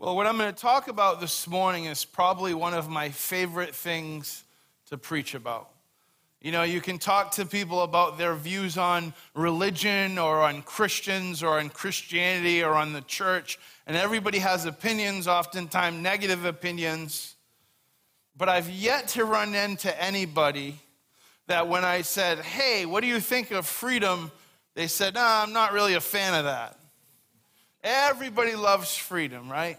Well, what I'm going to talk about this morning is probably one of my favorite things to preach about. You know, you can talk to people about their views on religion or on Christians or on Christianity or on the church, and everybody has opinions, oftentimes negative opinions. But I've yet to run into anybody that when I said, Hey, what do you think of freedom? They said, No, I'm not really a fan of that. Everybody loves freedom, right?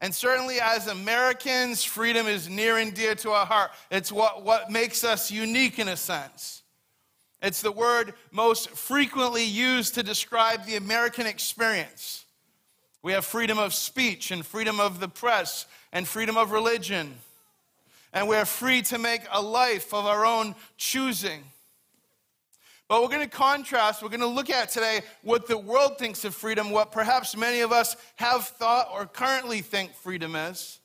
And certainly as Americans, freedom is near and dear to our heart. It's what, what makes us unique in a sense. It's the word most frequently used to describe the American experience. We have freedom of speech and freedom of the press and freedom of religion. And we're free to make a life of our own choosing. But we're going to contrast, we're going to look at today what the world thinks of freedom, what perhaps many of us have thought or currently think freedom is.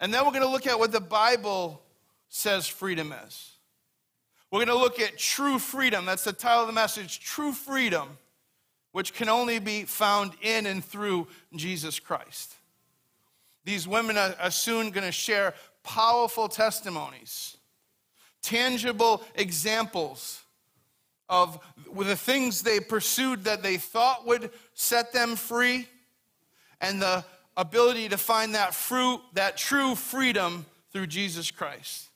And then we're going to look at what the Bible says freedom is. We're going to look at true freedom. That's the title of the message True Freedom, which can only be found in and through Jesus Christ. These women are soon going to share powerful testimonies, tangible examples of the things they pursued that they thought would set them free and the ability to find that fruit, that true freedom through Jesus Christ.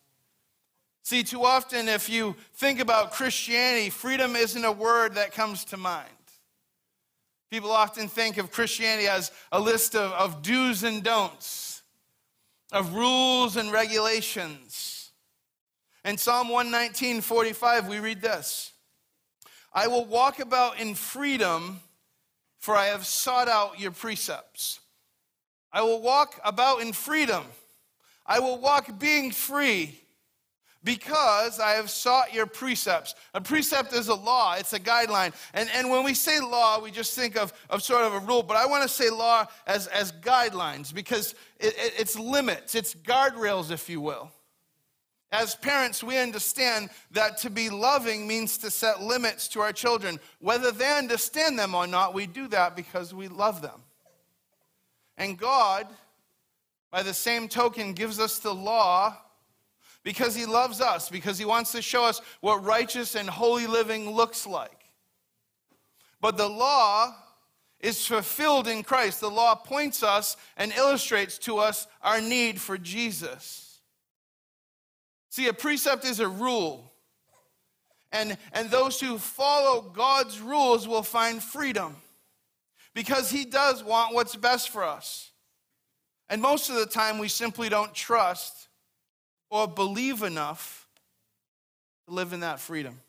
See, too often, if you think about Christianity, freedom isn't a word that comes to mind. People often think of Christianity as a list of, of do's and don'ts, of rules and regulations. In Psalm 119, 45, we read this I will walk about in freedom, for I have sought out your precepts. I will walk about in freedom. I will walk being free because I have sought your precepts. A precept is a law, it's a guideline. And, and when we say law, we just think of, of sort of a rule, but I want to say law as, as guidelines because it, it, it's limits, it's guardrails, if you will. As parents, we understand that to be loving means to set limits to our children. Whether they understand them or not, we do that because we love them. And God, by the same token, gives us the law because He loves us, because He wants to show us what righteous and holy living looks like. But the law is fulfilled in Christ. The law points us and illustrates to us our need for Jesus. See, a precept is a rule. And, and those who follow God's rules will find freedom because He does want what's best for us. And most of the time, we simply don't trust or believe enough to live in that freedom.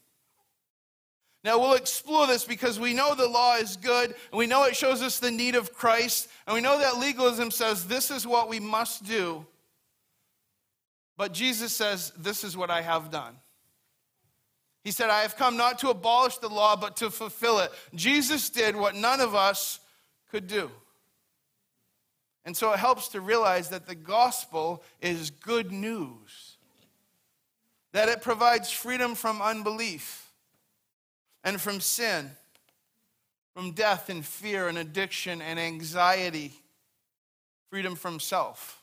Now, we'll explore this because we know the law is good, and we know it shows us the need of Christ, and we know that legalism says this is what we must do. But Jesus says, This is what I have done. He said, I have come not to abolish the law, but to fulfill it. Jesus did what none of us could do. And so it helps to realize that the gospel is good news, that it provides freedom from unbelief and from sin, from death and fear and addiction and anxiety, freedom from self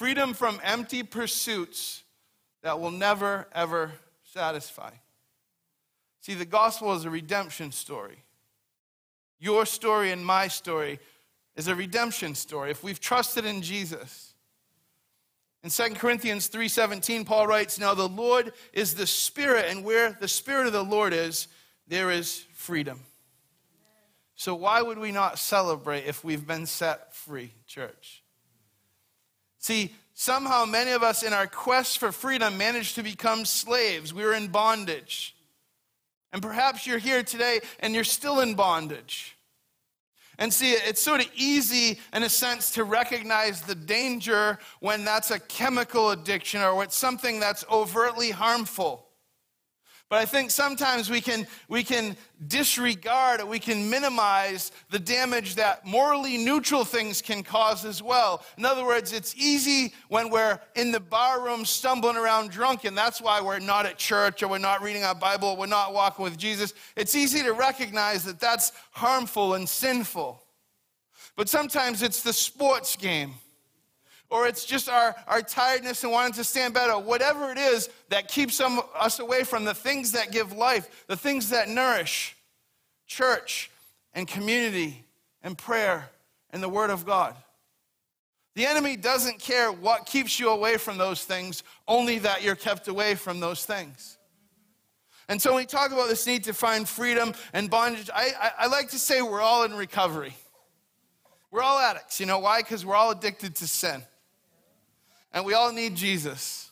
freedom from empty pursuits that will never, ever satisfy. See, the gospel is a redemption story. Your story and my story is a redemption story. If we've trusted in Jesus, in 2 Corinthians 3:17 Paul writes, "Now the Lord is the Spirit, and where the Spirit of the Lord is, there is freedom." So why would we not celebrate if we've been set free, church? See, somehow many of us in our quest for freedom managed to become slaves. We were in bondage. And perhaps you're here today and you're still in bondage. And see, it's sort of easy in a sense to recognize the danger when that's a chemical addiction or it's something that's overtly harmful. But I think sometimes we can, we can disregard we can minimize the damage that morally neutral things can cause as well. In other words, it's easy when we're in the bar room stumbling around drunk, and that's why we're not at church or we're not reading our Bible or we're not walking with Jesus. It's easy to recognize that that's harmful and sinful. But sometimes it's the sports game, or it's just our, our tiredness and wanting to stand better. Whatever it is that keeps some, us away from the things that give life, the things that nourish church and community and prayer and the Word of God. The enemy doesn't care what keeps you away from those things, only that you're kept away from those things. And so when we talk about this need to find freedom and bondage, I, I, I like to say we're all in recovery. We're all addicts. You know why? Because we're all addicted to sin. And we all need Jesus.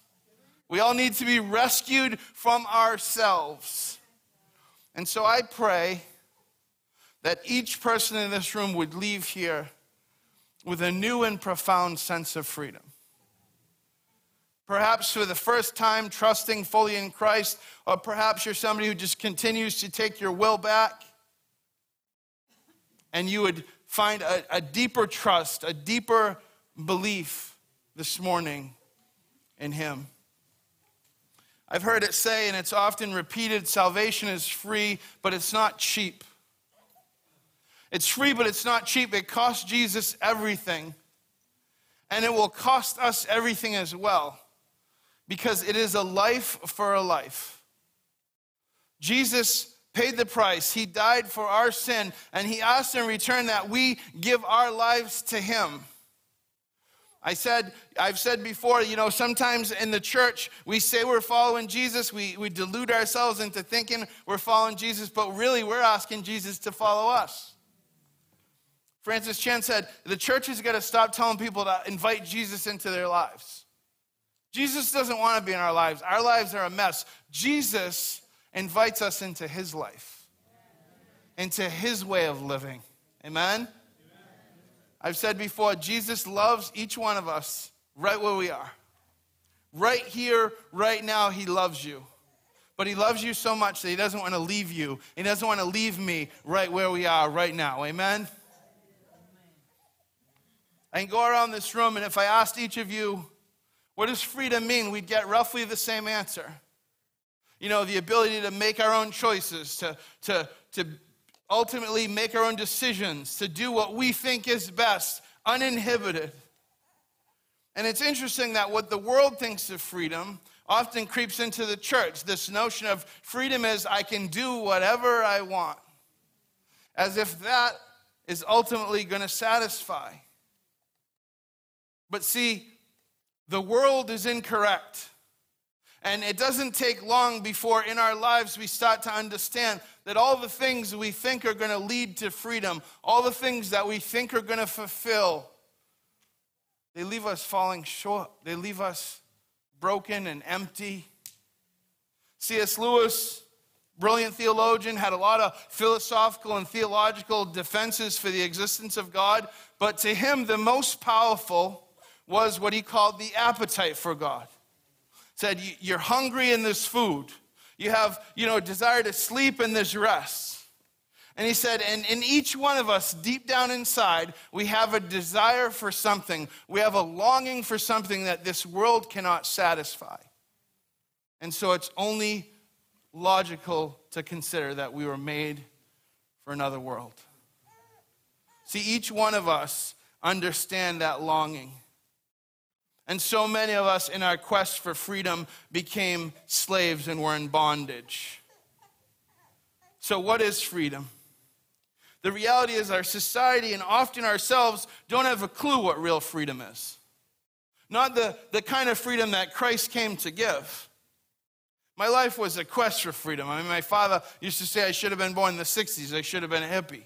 We all need to be rescued from ourselves. And so I pray that each person in this room would leave here with a new and profound sense of freedom. Perhaps for the first time, trusting fully in Christ, or perhaps you're somebody who just continues to take your will back, and you would find a, a deeper trust, a deeper belief this morning in Him. I've heard it say, and it's often repeated salvation is free, but it's not cheap. It's free, but it's not cheap. It cost Jesus everything. And it will cost us everything as well because it is a life for a life. Jesus paid the price. He died for our sin, and He asked in return that we give our lives to Him. I said, I've said before, you know, sometimes in the church we say we're following Jesus, we, we delude ourselves into thinking we're following Jesus, but really we're asking Jesus to follow us. Francis Chan said, the church has got to stop telling people to invite Jesus into their lives. Jesus doesn't want to be in our lives. Our lives are a mess. Jesus invites us into his life, into his way of living. Amen? I've said before, Jesus loves each one of us right where we are. Right here, right now, he loves you. But he loves you so much that he doesn't want to leave you. He doesn't want to leave me right where we are right now. Amen? I can go around this room, and if I asked each of you, what does freedom mean? We'd get roughly the same answer. You know, the ability to make our own choices, to, to, to ultimately make our own decisions, to do what we think is best, uninhibited. And it's interesting that what the world thinks of freedom often creeps into the church. This notion of freedom is I can do whatever I want, as if that is ultimately going to satisfy. But see, the world is incorrect. And it doesn't take long before in our lives we start to understand that all the things we think are going to lead to freedom, all the things that we think are going to fulfill, they leave us falling short. They leave us broken and empty. C.S. Lewis, brilliant theologian, had a lot of philosophical and theological defenses for the existence of God, but to him, the most powerful was what he called the appetite for God. Said, You're hungry in this food. You have, you know, a desire to sleep in this rest. And he said, and in each one of us, deep down inside, we have a desire for something. We have a longing for something that this world cannot satisfy. And so it's only logical to consider that we were made for another world. See, each one of us understand that longing. And so many of us, in our quest for freedom, became slaves and were in bondage. So, what is freedom? The reality is, our society and often ourselves don't have a clue what real freedom is. Not the, the kind of freedom that Christ came to give. My life was a quest for freedom. I mean, my father used to say I should have been born in the 60s, I should have been a hippie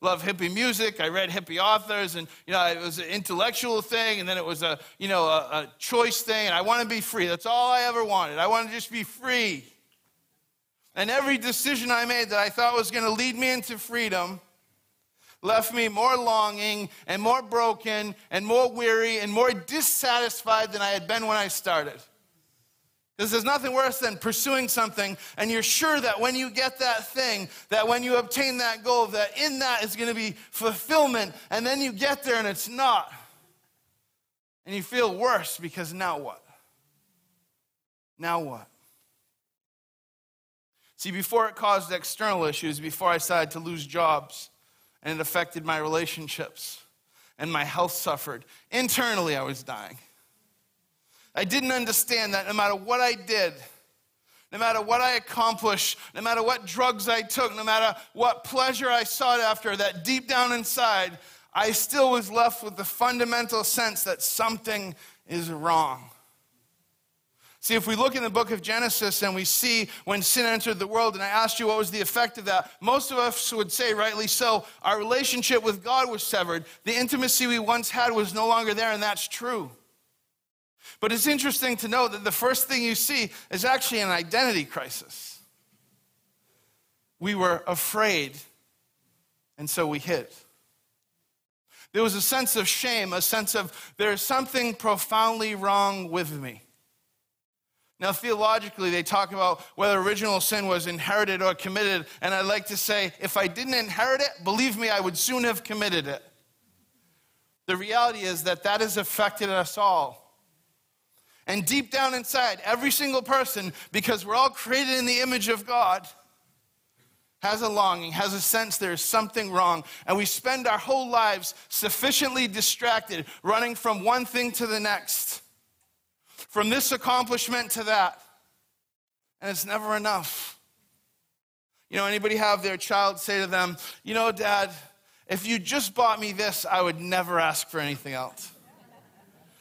love hippie music. I read hippie authors, and you know, it was an intellectual thing, and then it was a you know a, a choice thing. And I want to be free. That's all I ever wanted. I want to just be free. And every decision I made that I thought was going to lead me into freedom left me more longing and more broken and more weary and more dissatisfied than I had been when I started. Because there's nothing worse than pursuing something and you're sure that when you get that thing, that when you obtain that goal, that in that is going to be fulfillment, and then you get there and it's not. And you feel worse because now what? Now what? See, before it caused external issues, before I started to lose jobs and it affected my relationships, and my health suffered. Internally, I was dying. I didn't understand that no matter what I did, no matter what I accomplished, no matter what drugs I took, no matter what pleasure I sought after, that deep down inside, I still was left with the fundamental sense that something is wrong. See, if we look in the book of Genesis and we see when sin entered the world, and I asked you what was the effect of that, most of us would say, rightly so, our relationship with God was severed. The intimacy we once had was no longer there, and that's true. But it's interesting to know that the first thing you see is actually an identity crisis. We were afraid, and so we hid. There was a sense of shame, a sense of there's something profoundly wrong with me. Now, theologically, they talk about whether original sin was inherited or committed, and I'd like to say if I didn't inherit it, believe me, I would soon have committed it. The reality is that that has affected us all. And deep down inside, every single person, because we're all created in the image of God, has a longing, has a sense there's something wrong. And we spend our whole lives sufficiently distracted, running from one thing to the next, from this accomplishment to that. And it's never enough. You know, anybody have their child say to them, You know, dad, if you just bought me this, I would never ask for anything else.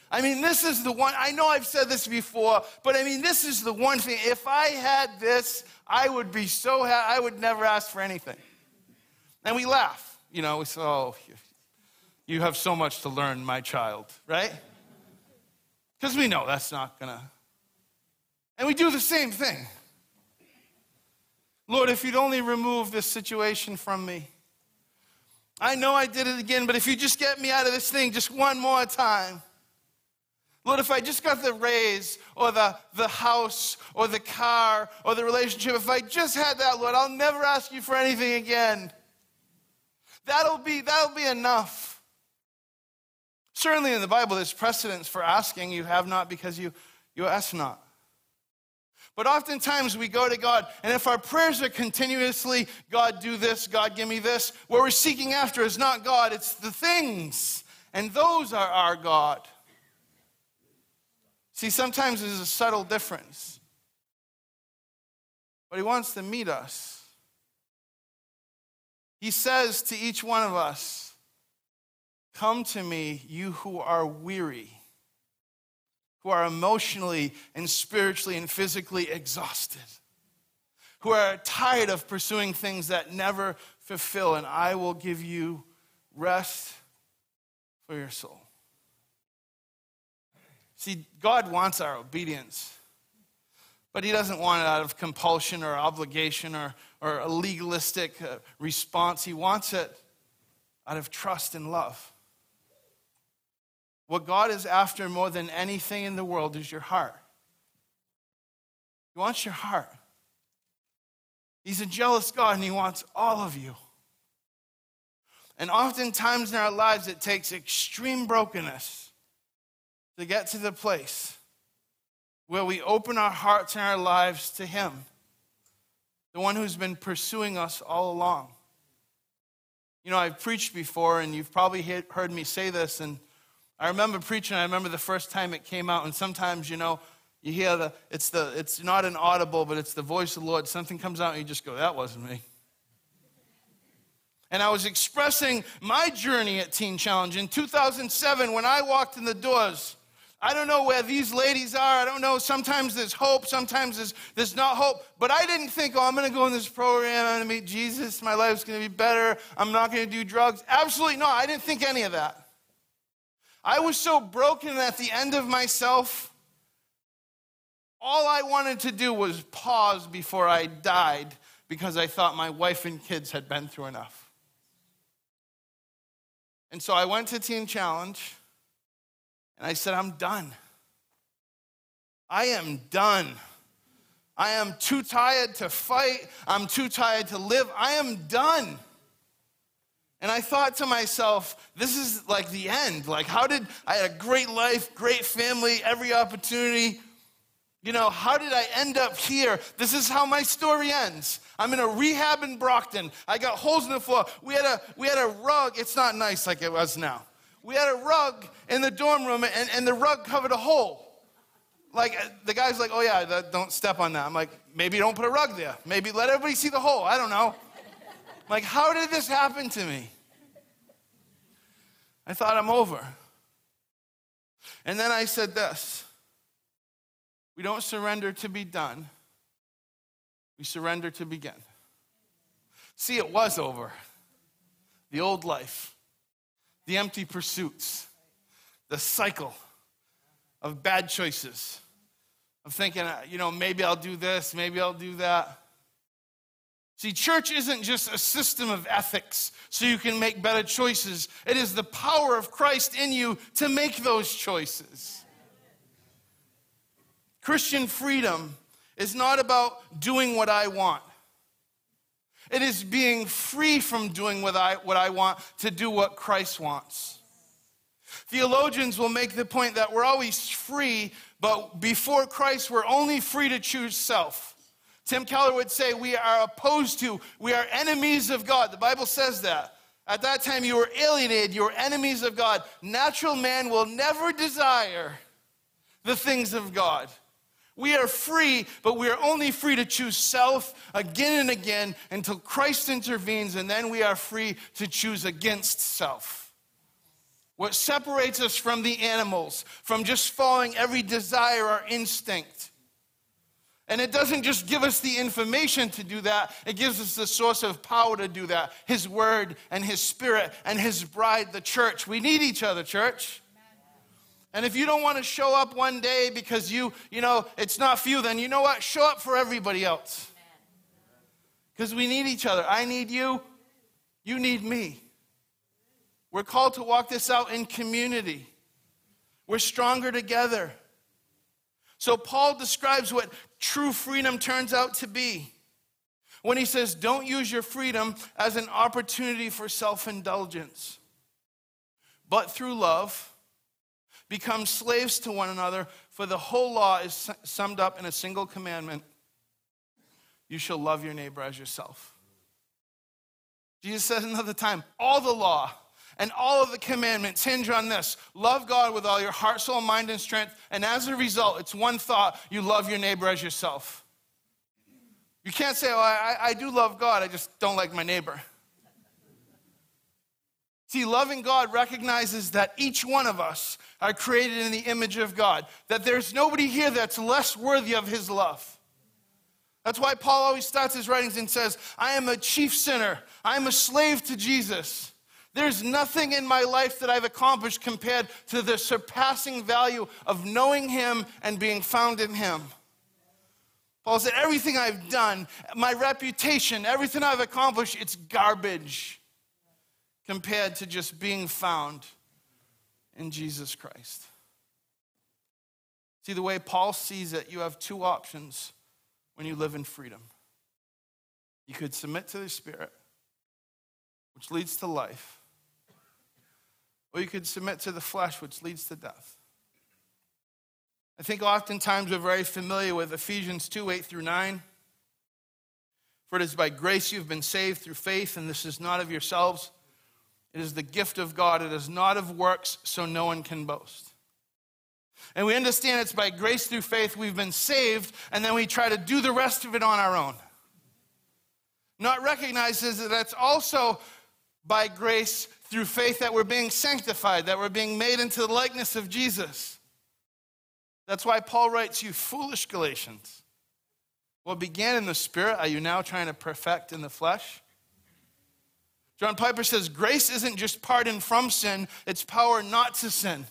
I mean, this is the one, I know I've said this before, but I mean, this is the one thing. If I had this, I would be so happy, I would never ask for anything. And we laugh. You know, we say, oh, you have so much to learn, my child, right? Because we know that's not to. And we do the same thing. Lord, if you'd only remove this situation from me. I know I did it again, but if you just get me out of this thing just one more time. Lord, if I just got the raise or the, the house or the car or the relationship, if I just had that, Lord, I'll never ask you for anything again. That'll be, that'll be enough. Certainly in the Bible, there's precedence for asking. You have not because you, you ask not. But oftentimes we go to God, and if our prayers are continuously, God, do this, God, give me this, what we're seeking after is not God, it's the things. And those are our God. See, sometimes there's a subtle difference. But he wants to meet us. He says to each one of us, Come to me, you who are weary, who are emotionally and spiritually and physically exhausted, who are tired of pursuing things that never fulfill, and I will give you rest for your soul. See, God wants our obedience, but He doesn't want it out of compulsion or obligation or, or a legalistic uh, response. He wants it out of trust and love. What God is after more than anything in the world is your heart. He wants your heart. He's a jealous God and He wants all of you. And oftentimes in our lives, it takes extreme brokenness to get to the place where we open our hearts and our lives to Him, the one who's been pursuing us all along. You know, I've preached before, and you've probably heard me say this, and I remember preaching, I remember the first time it came out, and sometimes, you know, you hear the, it's the, it's not an audible, but it's the voice of the Lord. Something comes out, and you just go, that wasn't me. And I was expressing my journey at Teen Challenge in 2007 when I walked in the doors. I don't know where these ladies are. I don't know. Sometimes there's hope, sometimes there's, there's not hope. But I didn't think, oh, I'm going to go in this program, I'm going to meet Jesus, my life's going to be better, I'm not going to do drugs. Absolutely not. I didn't think any of that. I was so broken at the end of myself. All I wanted to do was pause before I died because I thought my wife and kids had been through enough. And so I went to Teen Challenge. And I said, I'm done. I am done. I am too tired to fight. I'm too tired to live. I am done. And I thought to myself, this is like the end. Like, how did I had a great life, great family, every opportunity. You know, how did I end up here? This is how my story ends. I'm in a rehab in Brockton. I got holes in the floor. We had a, we had a rug. It's not nice like it was now. We had a rug in the dorm room, and, and the rug covered a hole. Like, uh, the guy's like, oh, yeah, that, don't step on that. I'm like, maybe don't put a rug there. Maybe let everybody see the hole. I don't know. like, how did this happen to me? I thought I'm over. And then I said this we don't surrender to be done, we surrender to begin. See, it was over. The old life, the empty pursuits, the cycle of bad choices, of thinking, uh, you know, maybe I'll do this, maybe I'll do that. See, church isn't just a system of ethics so you can make better choices. It is the power of Christ in you to make those choices. Christian freedom is not about doing what I want. It is being free from doing what I, what I want to do what Christ wants. Theologians will make the point that we're always free, but before Christ, we're only free to choose self. Tim Keller would say, We are opposed to, we are enemies of God. The Bible says that. At that time, you were alienated, you were enemies of God. Natural man will never desire the things of God. We are free, but we are only free to choose self again and again until Christ intervenes, and then we are free to choose against self. What separates us from the animals, from just following every desire or instinct, and it doesn't just give us the information to do that, it gives us the source of power to do that His Word and His Spirit and His bride, the church. We need each other, church. And if you don't want to show up one day because you, you know, it's not for you, then you know what? Show up for everybody else. Because we need each other. I need you. You need me. We're called to walk this out in community. We're stronger together. So Paul describes what true freedom turns out to be when he says, Don't use your freedom as an opportunity for self indulgence, but through love, become slaves to one another, for the whole law is summed up in a single commandment you shall love your neighbor as yourself. Jesus says another time, all the law and all of the commandments hinge on this love God with all your heart, soul, mind, and strength. And as a result, it's one thought you love your neighbor as yourself. You can't say, oh, I, I do love God, I just don't like my neighbor. See, loving God recognizes that each one of us are created in the image of God, that there's nobody here that's less worthy of his love. That's why Paul always starts his writings and says, I am a chief sinner, I am a slave to Jesus. There's nothing in my life that I've accomplished compared to the surpassing value of knowing Him and being found in Him. Paul said, Everything I've done, my reputation, everything I've accomplished, it's garbage compared to just being found in Jesus Christ. See, the way Paul sees it, you have two options when you live in freedom. You could submit to the Spirit, which leads to life, or you could submit to the flesh, which leads to death. I think oftentimes we're very familiar with Ephesians 2 8 through 9. For it is by grace you've been saved through faith, and this is not of yourselves. It is the gift of God. It is not of works, so no one can boast. And we understand it's by grace through faith we've been saved, and then we try to do the rest of it on our own. Not recognizes that that's also by grace through faith that we're being sanctified, that we're being made into the likeness of Jesus. That's why Paul writes, You foolish Galatians. What began in the spirit, are you now trying to perfect in the flesh? John Piper says, Grace isn't just pardon from sin, it's power not to sin.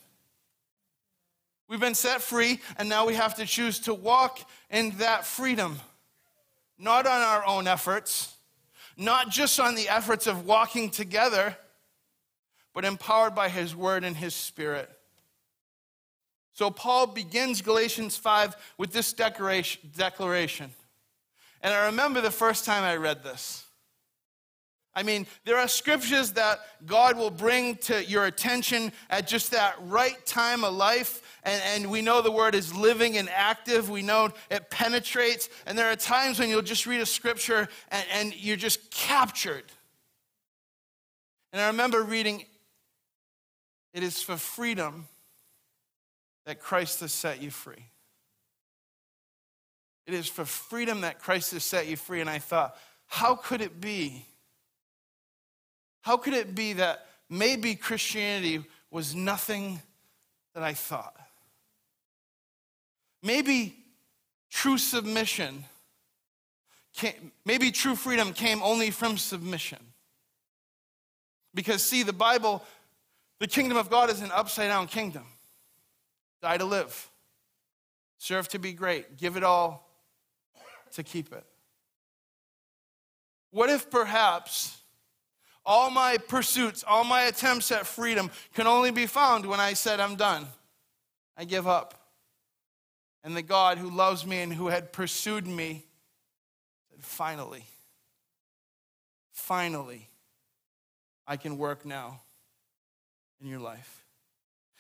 We've been set free, and now we have to choose to walk in that freedom, not on our own efforts, not just on the efforts of walking together but empowered by his word and his spirit. So Paul begins Galatians 5 with this declaration. And I remember the first time I read this. I mean, there are scriptures that God will bring to your attention at just that right time of life. And, and we know the word is living and active. We know it penetrates. And there are times when you'll just read a scripture and, and you're just captured. And I remember reading, It is for freedom that Christ has set you free. It is for freedom that Christ has set you free. And I thought, how could it be? How could it be that maybe Christianity was nothing that I thought? Maybe true submission, came, maybe true freedom came only from submission. Because, see, the Bible, the kingdom of God is an upside down kingdom. Die to live, serve to be great, give it all to keep it. What if perhaps all my pursuits, all my attempts at freedom can only be found when I said, I'm done. I give up. And the God who loves me and who had pursued me said, Finally, finally, I can work now in your life.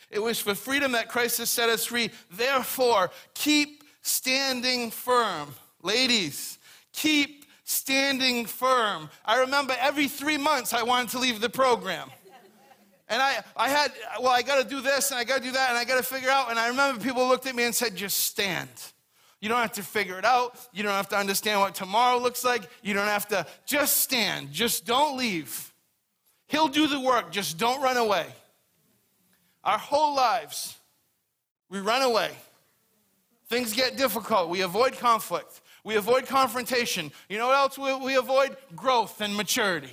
It was for freedom that Christ has set us free. Therefore, keep standing firm. Ladies, keep standing firm. I remember every three months I wanted to leave the program. And I, I had, well, I got to do this and I got to do that and I got to figure out. And I remember people looked at me and said, just stand. You don't have to figure it out. You don't have to understand what tomorrow looks like. You don't have to, just stand. Just don't leave. He'll do the work. Just don't run away. Our whole lives, we run away. Things get difficult. We avoid conflict. We avoid confrontation. You know what else we, we avoid? Growth and maturity.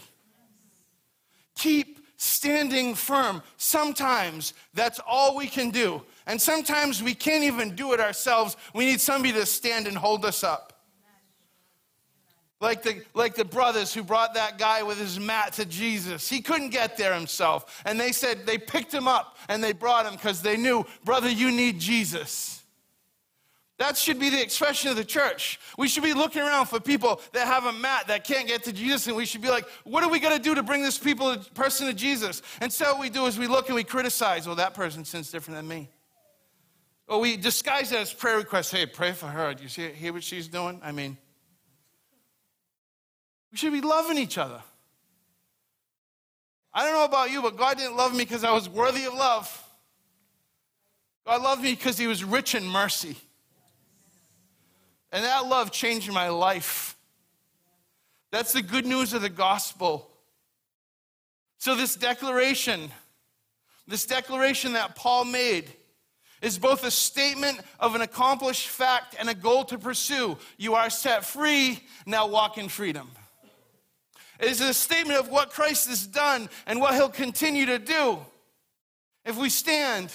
Keep standing firm. Sometimes that's all we can do. And sometimes we can't even do it ourselves. We need somebody to stand and hold us up. Like the, like the brothers who brought that guy with his mat to Jesus. He couldn't get there himself. And they said, they picked him up and they brought him because they knew, brother, you need Jesus. That should be the expression of the church. We should be looking around for people that have a mat that can't get to Jesus, and we should be like, what are we going to do to bring this people, person to Jesus? And so what we do is we look and we criticize, well, that person sins different than me. Or we disguise it as prayer requests. Hey, pray for her. Do you see, hear what she's doing? I mean, we should be loving each other. I don't know about you, but God didn't love me because I was worthy of love. God loved me because He was rich in mercy. And that love changed my life. That's the good news of the gospel. So, this declaration, this declaration that Paul made, is both a statement of an accomplished fact and a goal to pursue. You are set free, now walk in freedom. It is a statement of what Christ has done and what he'll continue to do. If we stand,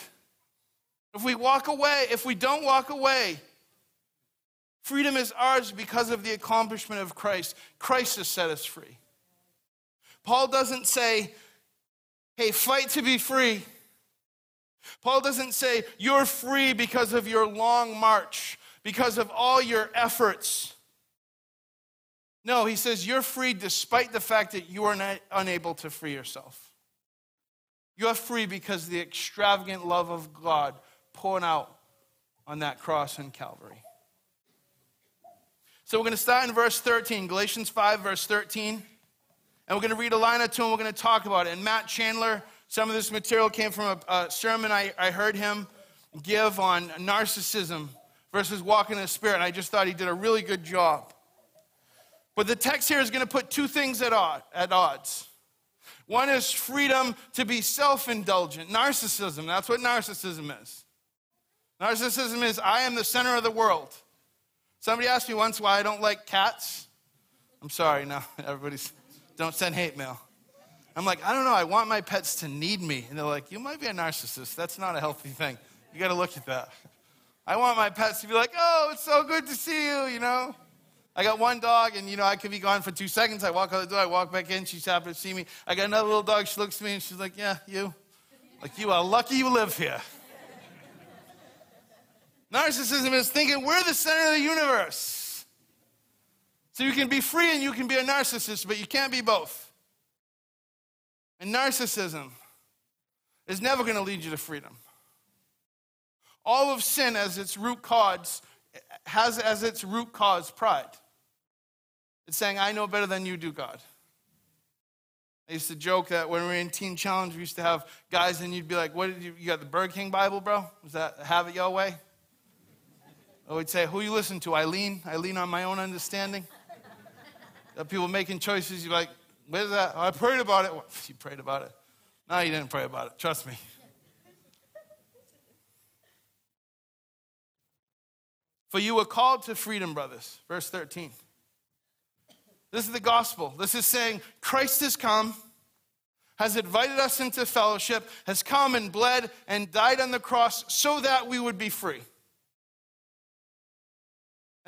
if we walk away, if we don't walk away, Freedom is ours because of the accomplishment of Christ. Christ has set us free. Paul doesn't say, hey, fight to be free. Paul doesn't say, you're free because of your long march, because of all your efforts. No, he says, you're free despite the fact that you are not unable to free yourself. You're free because the extravagant love of God poured out on that cross in Calvary. So we're going to start in verse 13, Galatians 5, verse 13. And we're going to read a line or two and we're going to talk about it. And Matt Chandler, some of this material came from a, a sermon I, I heard him give on narcissism versus walking in the Spirit. And I just thought he did a really good job. But the text here is going to put two things at, odd, at odds. One is freedom to be self indulgent. Narcissism, that's what narcissism is. Narcissism is I am the center of the world. Somebody asked me once why I don't like cats. I'm sorry, no, everybody's, don't send hate mail. I'm like, I don't know, I want my pets to need me. And they're like, you might be a narcissist. That's not a healthy thing. You got to look at that. I want my pets to be like, oh, it's so good to see you, you know? I got one dog, and you know, I could be gone for two seconds. I walk out the door, I walk back in, she's happy to see me. I got another little dog, she looks at me and she's like, yeah, you. Like, you are lucky you live here. Narcissism is thinking we're the center of the universe. So you can be free and you can be a narcissist, but you can't be both. And narcissism is never going to lead you to freedom. All of sin as its root cause has as its root cause pride. It's saying, I know better than you do, God. I used to joke that when we were in Teen Challenge, we used to have guys, and you'd be like, What did you, you got the Burger King Bible, bro? Was that have it your way? I would say, Who you listen to? Eileen? I lean on my own understanding. people making choices, you're like, Where's that? Oh, I prayed about it. Well, you prayed about it. No, you didn't pray about it. Trust me. For you were called to freedom, brothers. Verse 13. This is the gospel. This is saying Christ has come, has invited us into fellowship, has come and bled and died on the cross so that we would be free.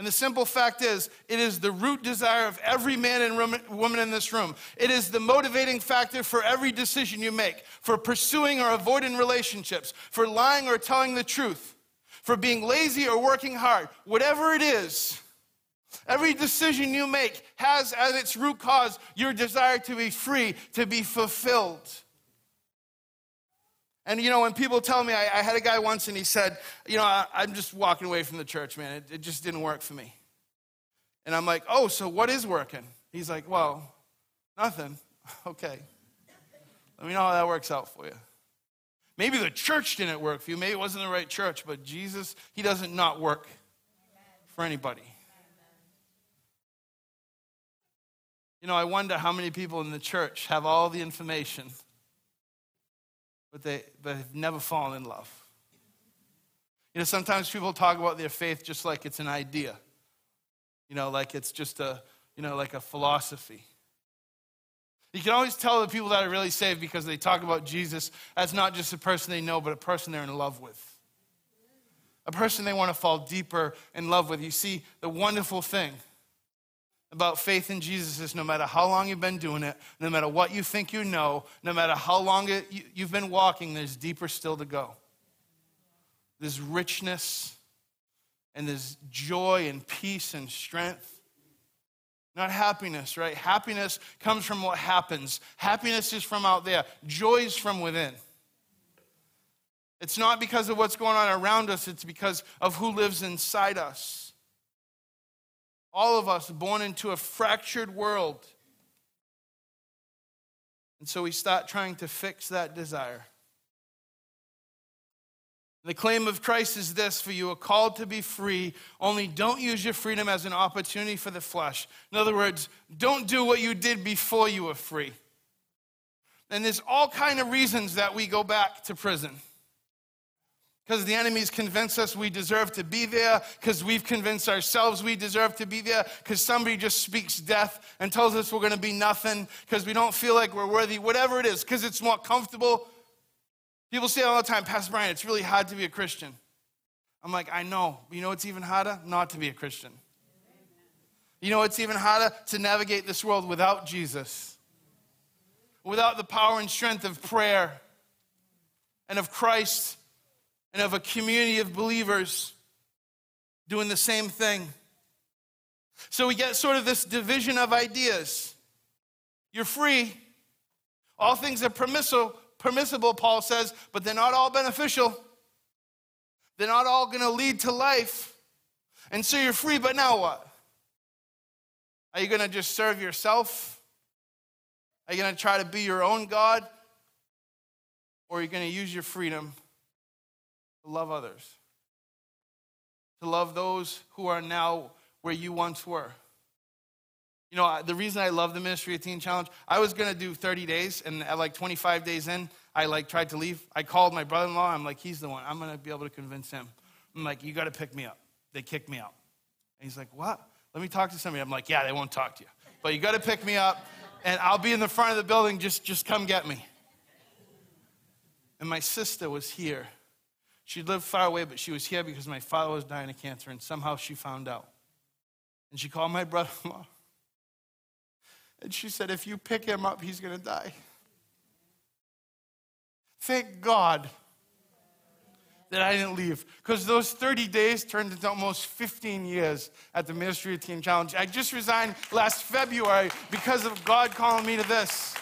And the simple fact is, it is the root desire of every man and woman in this room. It is the motivating factor for every decision you make, for pursuing or avoiding relationships, for lying or telling the truth, for being lazy or working hard. Whatever it is, every decision you make has as its root cause your desire to be free, to be fulfilled. And you know, when people tell me, I, I had a guy once and he said, You know, I, am just walking away from the church, man. It, it just didn't work for me. And I'm like, Oh, so what is working? He's like, Well, nothing. okay. Let me know how that works out for you. Maybe the church didn't work for you. Maybe it wasn't the right church, but Jesus, He doesn't not work for anybody. You know, I wonder how many people in the church have all the information but they but have never fallen in love. You know, sometimes people talk about their faith just like it's an idea. You know, like it's just a, you know, like a philosophy. You can always tell the people that are really saved because they talk about Jesus as not just a person they know, but a person they're in love with. A person they want to fall deeper in love with. You see, the wonderful thing about faith in Jesus is no matter how long you've been doing it, no matter what you think you know, no matter how long it, you, have been walking, there's deeper still to go. There's richness and there's joy and peace and strength. Not happiness, right? Happiness comes from what happens. Happiness is from out there. Joy is from within. It's not because of what's going on around us, it's because of who lives inside us. All of us born into a fractured world. And so we start trying to fix that desire. The claim of Christ is this for you are called to be free, only don't use your freedom as an opportunity for the flesh. In other words, don't do what you did before you were free. And there's all kind of reasons that we go back to prison because the enemies convince us we deserve to be there, because we've convinced ourselves we deserve to be there, because somebody just speaks death and tells us we're going to be nothing, because we don't feel like we're worthy, whatever it is, because it's more comfortable. People say all the time, Pastor Brian, it's really hard to be a Christian. I'm like, I know. You know it's even harder? Not to be a Christian. You know it's even harder? To navigate this world without Jesus, without the power and strength of prayer and of Christ and of a community of believers doing the same thing. So we get sort of this division of ideas. You're free. All things are permissible, permissible, Paul says, but they're not all beneficial. They're not all going to lead to life. And so you're free, but now what? Are you going to just serve yourself? Are you going to try to be your own God? Or are you going to use your freedom to love others, to love those who are now where you once were. You know, the reason I love the Ministry of Teen Challenge, I was going to do 30 days, and at like 25 days in, I like tried to leave. I called my brother-in-law. I'm like, he's the one. I'm going to be able to convince him. I'm like, you got to pick me up. They kicked me out. And he's like, what? Let me talk to somebody. I'm like, yeah, they won't talk to you. But you got to pick me up, and I'll be in the front of the building. Just, just come get me. And my sister was here she lived far away, but she was here because my father was dying of cancer, and somehow she found out. And she called my brother in law. And she said, If you pick him up, he's going to die. Thank God that I didn't leave because those 30 days turned into almost 15 years at the Ministry of Teen Challenge. I just resigned last February because of God calling me to this.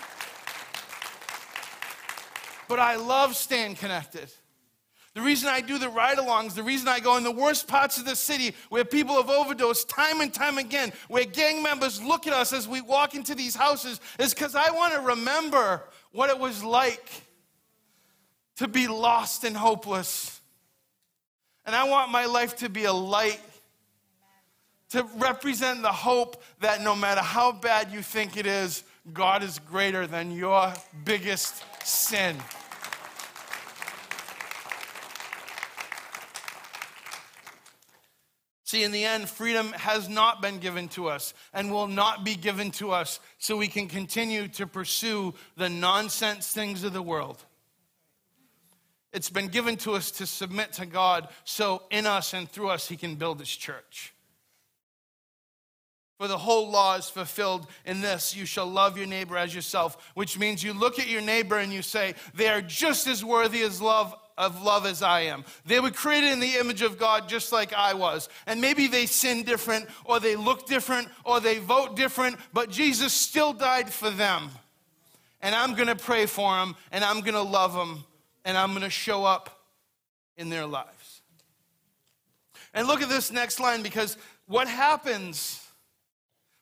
but I love staying connected. The reason I do the ride alongs, the reason I go in the worst parts of the city where people have overdosed time and time again, where gang members look at us as we walk into these houses, is because I want to remember what it was like to be lost and hopeless. And I want my life to be a light to represent the hope that no matter how bad you think it is, God is greater than your biggest sin. See, in the end, freedom has not been given to us and will not be given to us so we can continue to pursue the nonsense things of the world. It's been given to us to submit to God so in us and through us He can build His church. For the whole law is fulfilled in this you shall love your neighbor as yourself, which means you look at your neighbor and you say, they are just as worthy as love of love as I am. They were created in the image of God just like I was. And maybe they sin different, or they look different, or they vote different, but Jesus still died for them. And I'm going to pray for them, and I'm going to love them, and I'm going to show up in their lives. And look at this next line because what happens.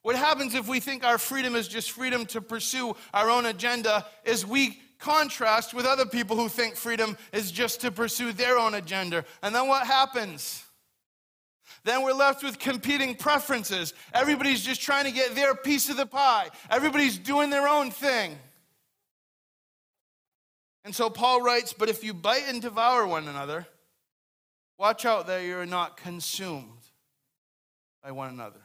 What happens if we think our freedom is just freedom to pursue our own agenda is we contrast with other people who think freedom is just to pursue their own agenda. And then what happens? Then we're left with competing preferences. Everybody's just trying to get their piece of the pie, everybody's doing their own thing. And so Paul writes, But if you bite and devour one another, watch out that you're not consumed by one another.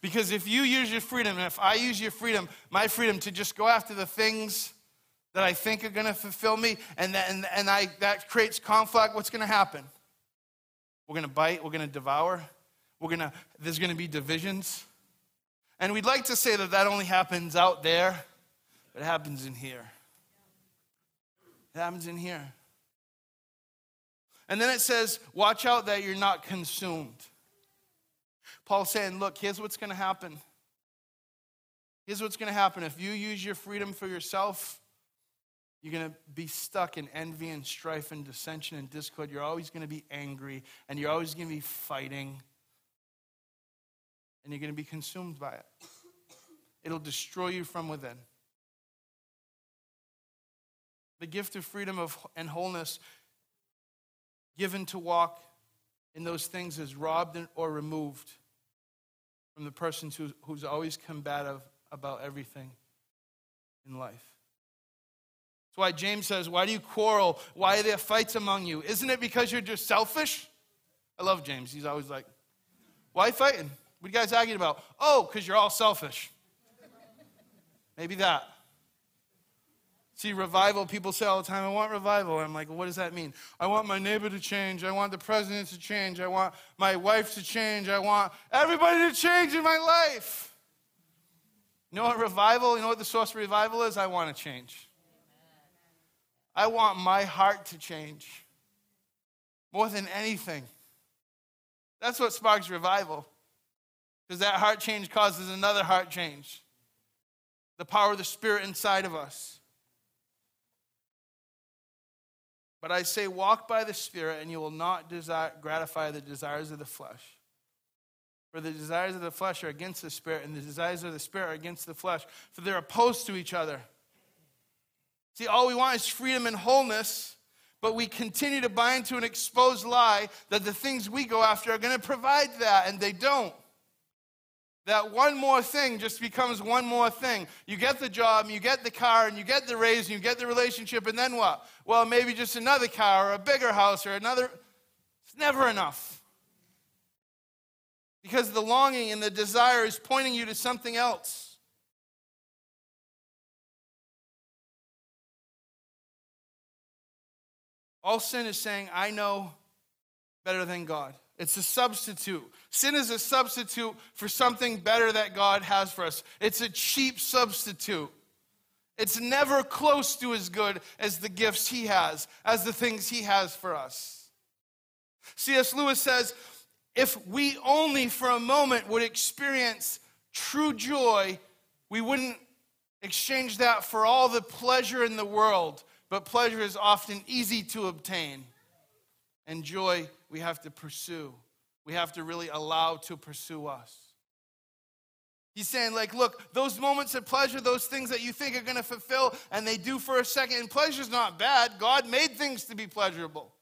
Because if you use your freedom, and if I use your freedom, my freedom to just go after the things that I think are going to fulfill me, and, that, and, and I, that creates conflict, what's going to happen? We're going to bite, we're going to devour, we're going to, there's going to be divisions. And we'd like to say that that only happens out there, but it happens in here. It happens in here. And then it says, watch out that you're not consumed. Paul's saying, look, here's what's going to happen. Here's what's going to happen. If you use your freedom for yourself, you're going to be stuck in envy and strife and dissension and discord. You're always going to be angry and you're always going to be fighting. And you're going to be consumed by it. It'll destroy you from within. The gift of freedom of, and wholeness given to walk in those things is robbed or removed from the person who, who's always combative about everything in life. That's why James says, Why do you quarrel? Why are there fights among you? Isn't it because you're just selfish? I love James. He's always like, Why fighting? What are you guys arguing about? Oh, because you're all selfish. Maybe that. See, revival, people say all the time, I want revival. I'm like, what does that mean? I want my neighbor to change. I want the president to change. I want my wife to change. I want everybody to change in my life. You know what revival, you know what the source of revival is? I want to change. I want my heart to change more than anything. That's what sparks revival. Because that heart change causes another heart change. The power of the Spirit inside of us. But I say, walk by the Spirit, and you will not desire, gratify the desires of the flesh. For the desires of the flesh are against the Spirit, and the desires of the Spirit are against the flesh, for they're opposed to each other. See, all we want is freedom and wholeness, but we continue to buy into an exposed lie that the things we go after are going to provide that, and they don't that one more thing just becomes one more thing. You get the job, and you get the car, and you get the raise, and you get the relationship, and then what? Well, maybe just another car, or a bigger house, or another. It's never enough. Because the longing and the desire is pointing you to something else. All sin is saying, I know better than God. It's a substitute. Sin is a substitute for something better that God has for us. It's a cheap substitute. It's never close to as good as the gifts He has, as the things He has for us. C.S. Lewis says if we only for a moment would experience true joy, we wouldn't Exchange that for all the pleasure in the world, but pleasure is often easy to obtain. And joy we have to pursue. We have to really allow to pursue us. He's saying, like, look, those moments of pleasure, those things that you think are going to fulfill, and they do for a second, and pleasure's not bad. God made things to be pleasurable.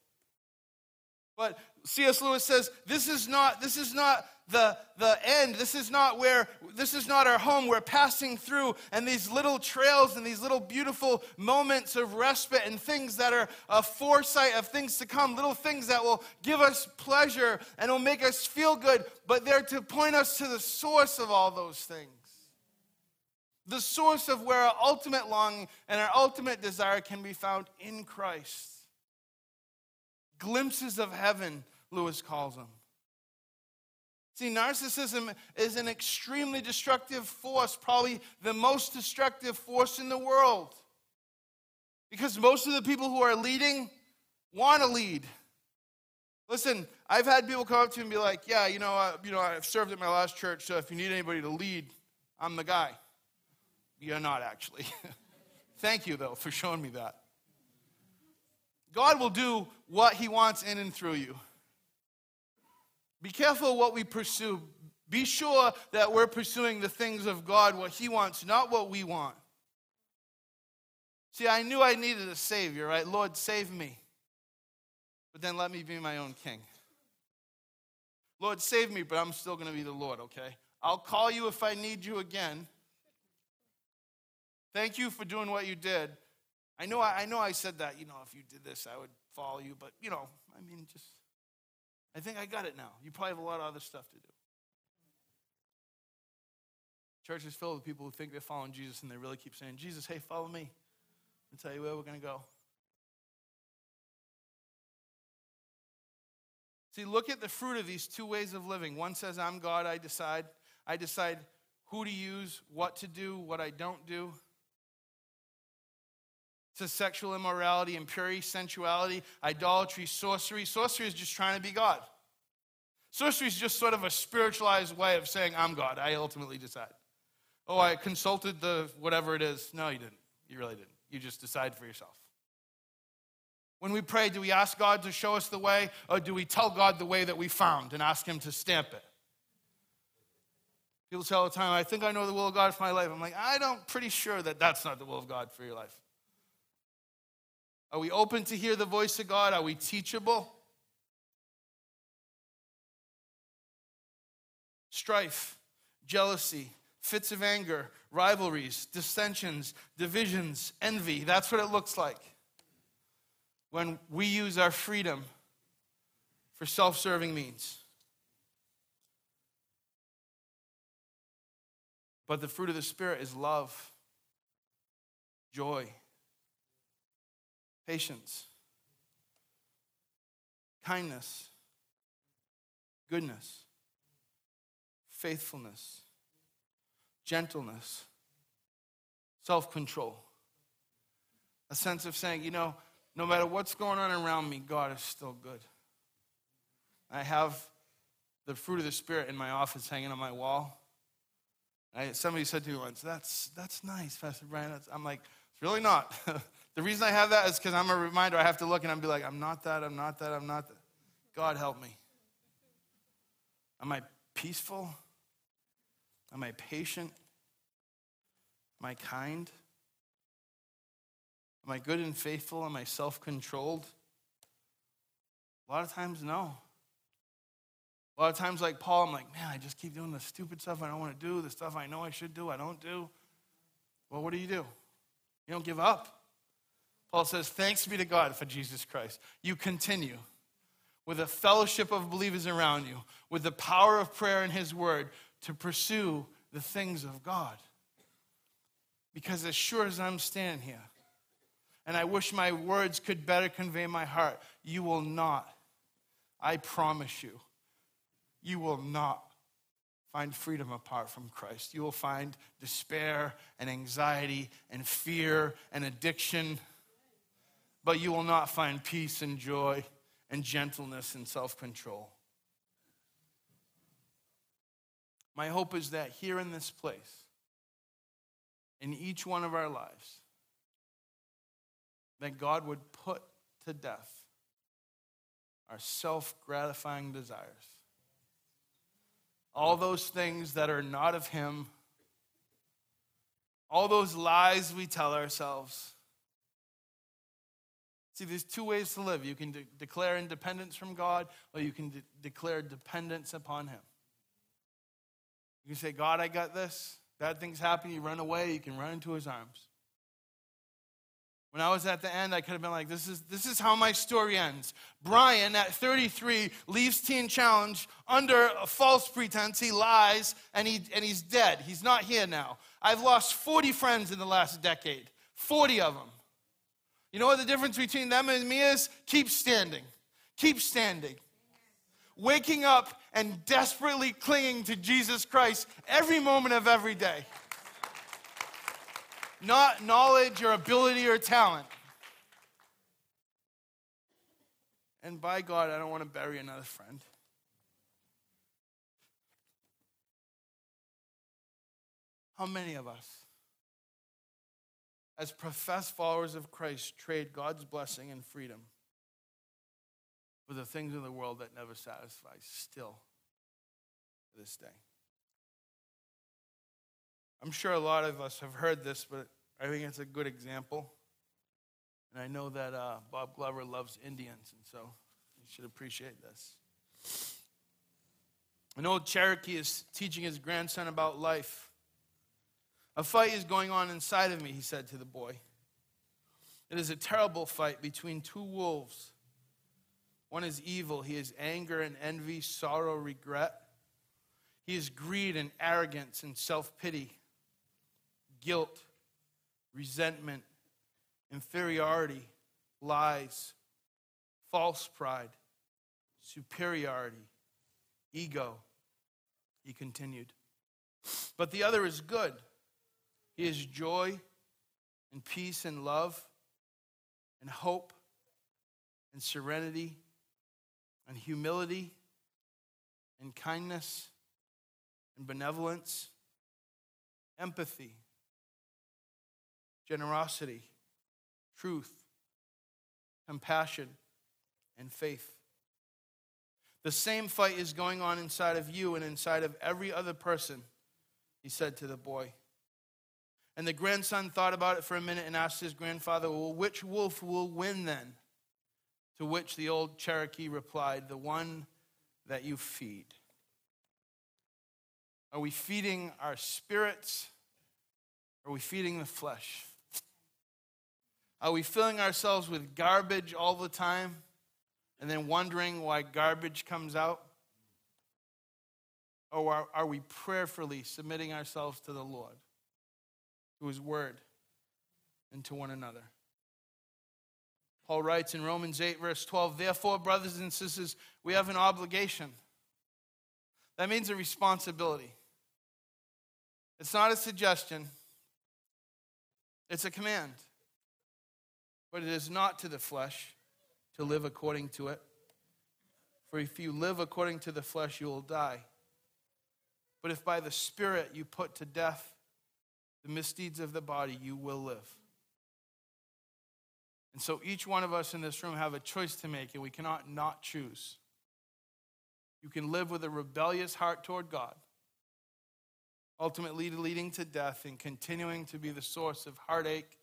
But C.S. Lewis says, this is not, this is not the, the end. This is not where, this is not our home. We're passing through, and these little trails and these little beautiful moments of respite and things that are a foresight of things to come, little things that will give us pleasure and will make us feel good, but they're to point us to the source of all those things. The source of where our ultimate longing and our ultimate desire can be found in Christ. Glimpses of heaven, Lewis calls them. See, narcissism is an extremely destructive force, probably the most destructive force in the world. Because most of the people who are leading want to lead. Listen, I've had people come up to me and be like, "Yeah, you know, uh, you know, I've served at my last church, so if you need anybody to lead, I'm the guy." You're not actually. Thank you though for showing me that. God will do what he wants in and through you. Be careful what we pursue. Be sure that we're pursuing the things of God, what He wants, not what we want. See, I knew I needed a Savior, right? Lord, save me. But then let me be my own king. Lord, save me, but I'm still going to be the Lord, okay? I'll call you if I need you again. Thank you for doing what you did. I know I, I know I said that, you know, if you did this, I would follow you, but, you know, I mean, just I think I got it now. You probably have a lot of other stuff to do. Church is filled with people who think they're following Jesus and they really keep saying, Jesus, hey, follow me. I'll tell you where we're going to go. See, look at the fruit of these two ways of living. One says, I'm God, I decide. I decide who to use, what to do, what I don't do to sexual immorality, impurity, sensuality, idolatry, sorcery. Sorcery is just trying to be God. Sorcery is just sort of a spiritualized way of saying, I'm God. I ultimately decide. Oh, I consulted the whatever it is. No, you didn't. You really didn't. You just decide for yourself. When we pray, do we ask God to show us the way, or do we tell God the way that we found and ask Him to stamp it? People say all the time, I think I know the will of God for my life. I'm like, I don't pretty sure that that's not the will of God for your life. Are we open to hear the voice of God? Are we teachable? Strife, jealousy, fits of anger, rivalries, dissensions, divisions, envy. That's what it looks like when we use our freedom for self serving means. But the fruit of the Spirit is love, joy, patience, kindness, goodness, faithfulness, gentleness, self control. A sense of saying, you know, no matter what's going on around me, God is still good. I have the fruit of the Spirit in my office hanging on my wall. I, somebody said to me once, that's, that's nice, Pastor Brian. I'm like, it's really not. The reason I have that is because I'm a reminder. I have to look and I'm be like, I'm not that, I'm not that, I'm not that. God help me. Am I peaceful? Am I patient? Am I kind? Am I good and faithful? Am I self controlled? A lot of times, no. A lot of times, like Paul, I'm like, man, I just keep doing the stupid stuff I don't want to do, the stuff I know I should do, I don't do. Well, what do you do? You don't give up. Paul says, Thanks be to God for Jesus Christ. You continue with a fellowship of believers around you, with the power of prayer and His Word to pursue the things of God. Because as sure as I'm standing here, and I wish my words could better convey my heart, you will not, I promise you, you will not find freedom apart from Christ. You will find despair and anxiety and fear and addiction but you will not find peace and joy and gentleness and self control. My hope is that here in this place, in each one of our lives that God would put to death our self gratifying desires. All those things that are not of Him, all those lies we tell ourselves. See, there's two ways to live. You can de- declare independence from God, or you can de- declare dependence upon Him. You can say, God, I got this. Bad things happen, you run away, you can run into His arms. When I was at the end, I could have been like, this is, this is how my story ends. Brian, at 33, leaves Teen Challenge under a false pretense. He lies and, he, and he's dead. He's not here now. I've lost 40 friends in the last decade, 40 of them. You know what the difference between them and me is? Keep standing. Keep standing. Waking up and desperately clinging to Jesus Christ every moment of every day not knowledge or ability or talent. And by God, I don't want to bury another friend. How many of us, as professed followers of Christ, trade God's blessing and freedom for the things of the world that never satisfy still to this day? I'm sure a lot of us have heard this, but I think it's a good example. And I know that uh, Bob Glover loves Indians, and so you should appreciate this. An old Cherokee is teaching his grandson about life. A fight is going on inside of me, he said to the boy. It is a terrible fight between two wolves. One is evil, he is anger and envy, sorrow, regret. He is greed and arrogance and self pity guilt, resentment, inferiority, lies, false pride, superiority, ego. He continued. But the other is good. He is joy and peace and love and hope and serenity and humility and kindness and benevolence, empathy generosity, truth, compassion, and faith. The same fight is going on inside of you and inside of every other person, he said to the boy. And the grandson thought about it for a minute and asked his grandfather, Well, which wolf will win then? To which the old Cherokee replied, The one that you feed. Are we feeding our spirits? Are we feeding the flesh? Are we filling ourselves with garbage all the time and then wondering why garbage comes out? Or are, are we prayerfully submitting ourselves to the Lord, to His Word, and to one another? Paul writes in Romans 8, verse 12, Therefore, brothers and sisters, we have an obligation. That means a responsibility. It's not a suggestion, it's a command. But it is not to the flesh to live according to it. For if you live according to the flesh, you will die. But if by the Spirit you put to death the misdeeds of the body, you will live. And so each one of us in this room have a choice to make, and we cannot not choose. You can live with a rebellious heart toward God, ultimately leading to death and continuing to be the source of heartache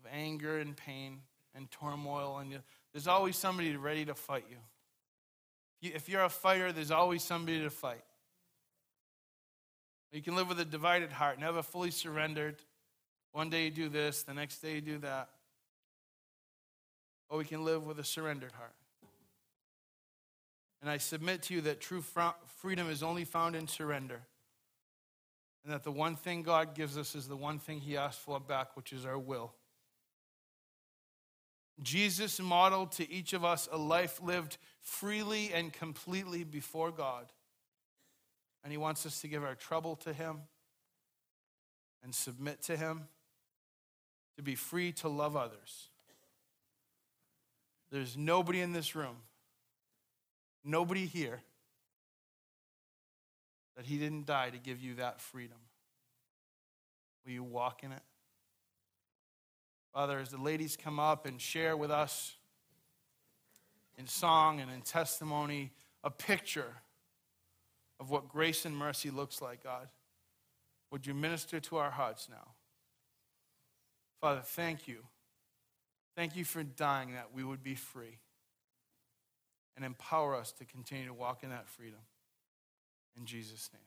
of anger and pain and turmoil, and there's always somebody ready to fight you. If you're a fighter, there's always somebody to fight. You can live with a divided heart, never fully surrendered. One day you do this, the next day you do that. Or we can live with a surrendered heart. And I submit to you that true freedom is only found in surrender. And that the one thing God gives us is the one thing He asks for back, which is our will. Jesus modeled to each of us a life lived freely and completely before God. And He wants us to give our trouble to Him and submit to Him, to be free to love others. There's nobody in this room, nobody here, that He didn't die to give you that freedom. Will you walk in it? Father, as the ladies come up and share with us in song and in testimony a picture of what grace and mercy looks like, God, would you minister to our hearts now? Father, thank you. Thank you for dying that we would be free and empower us to continue to walk in that freedom. In Jesus' name.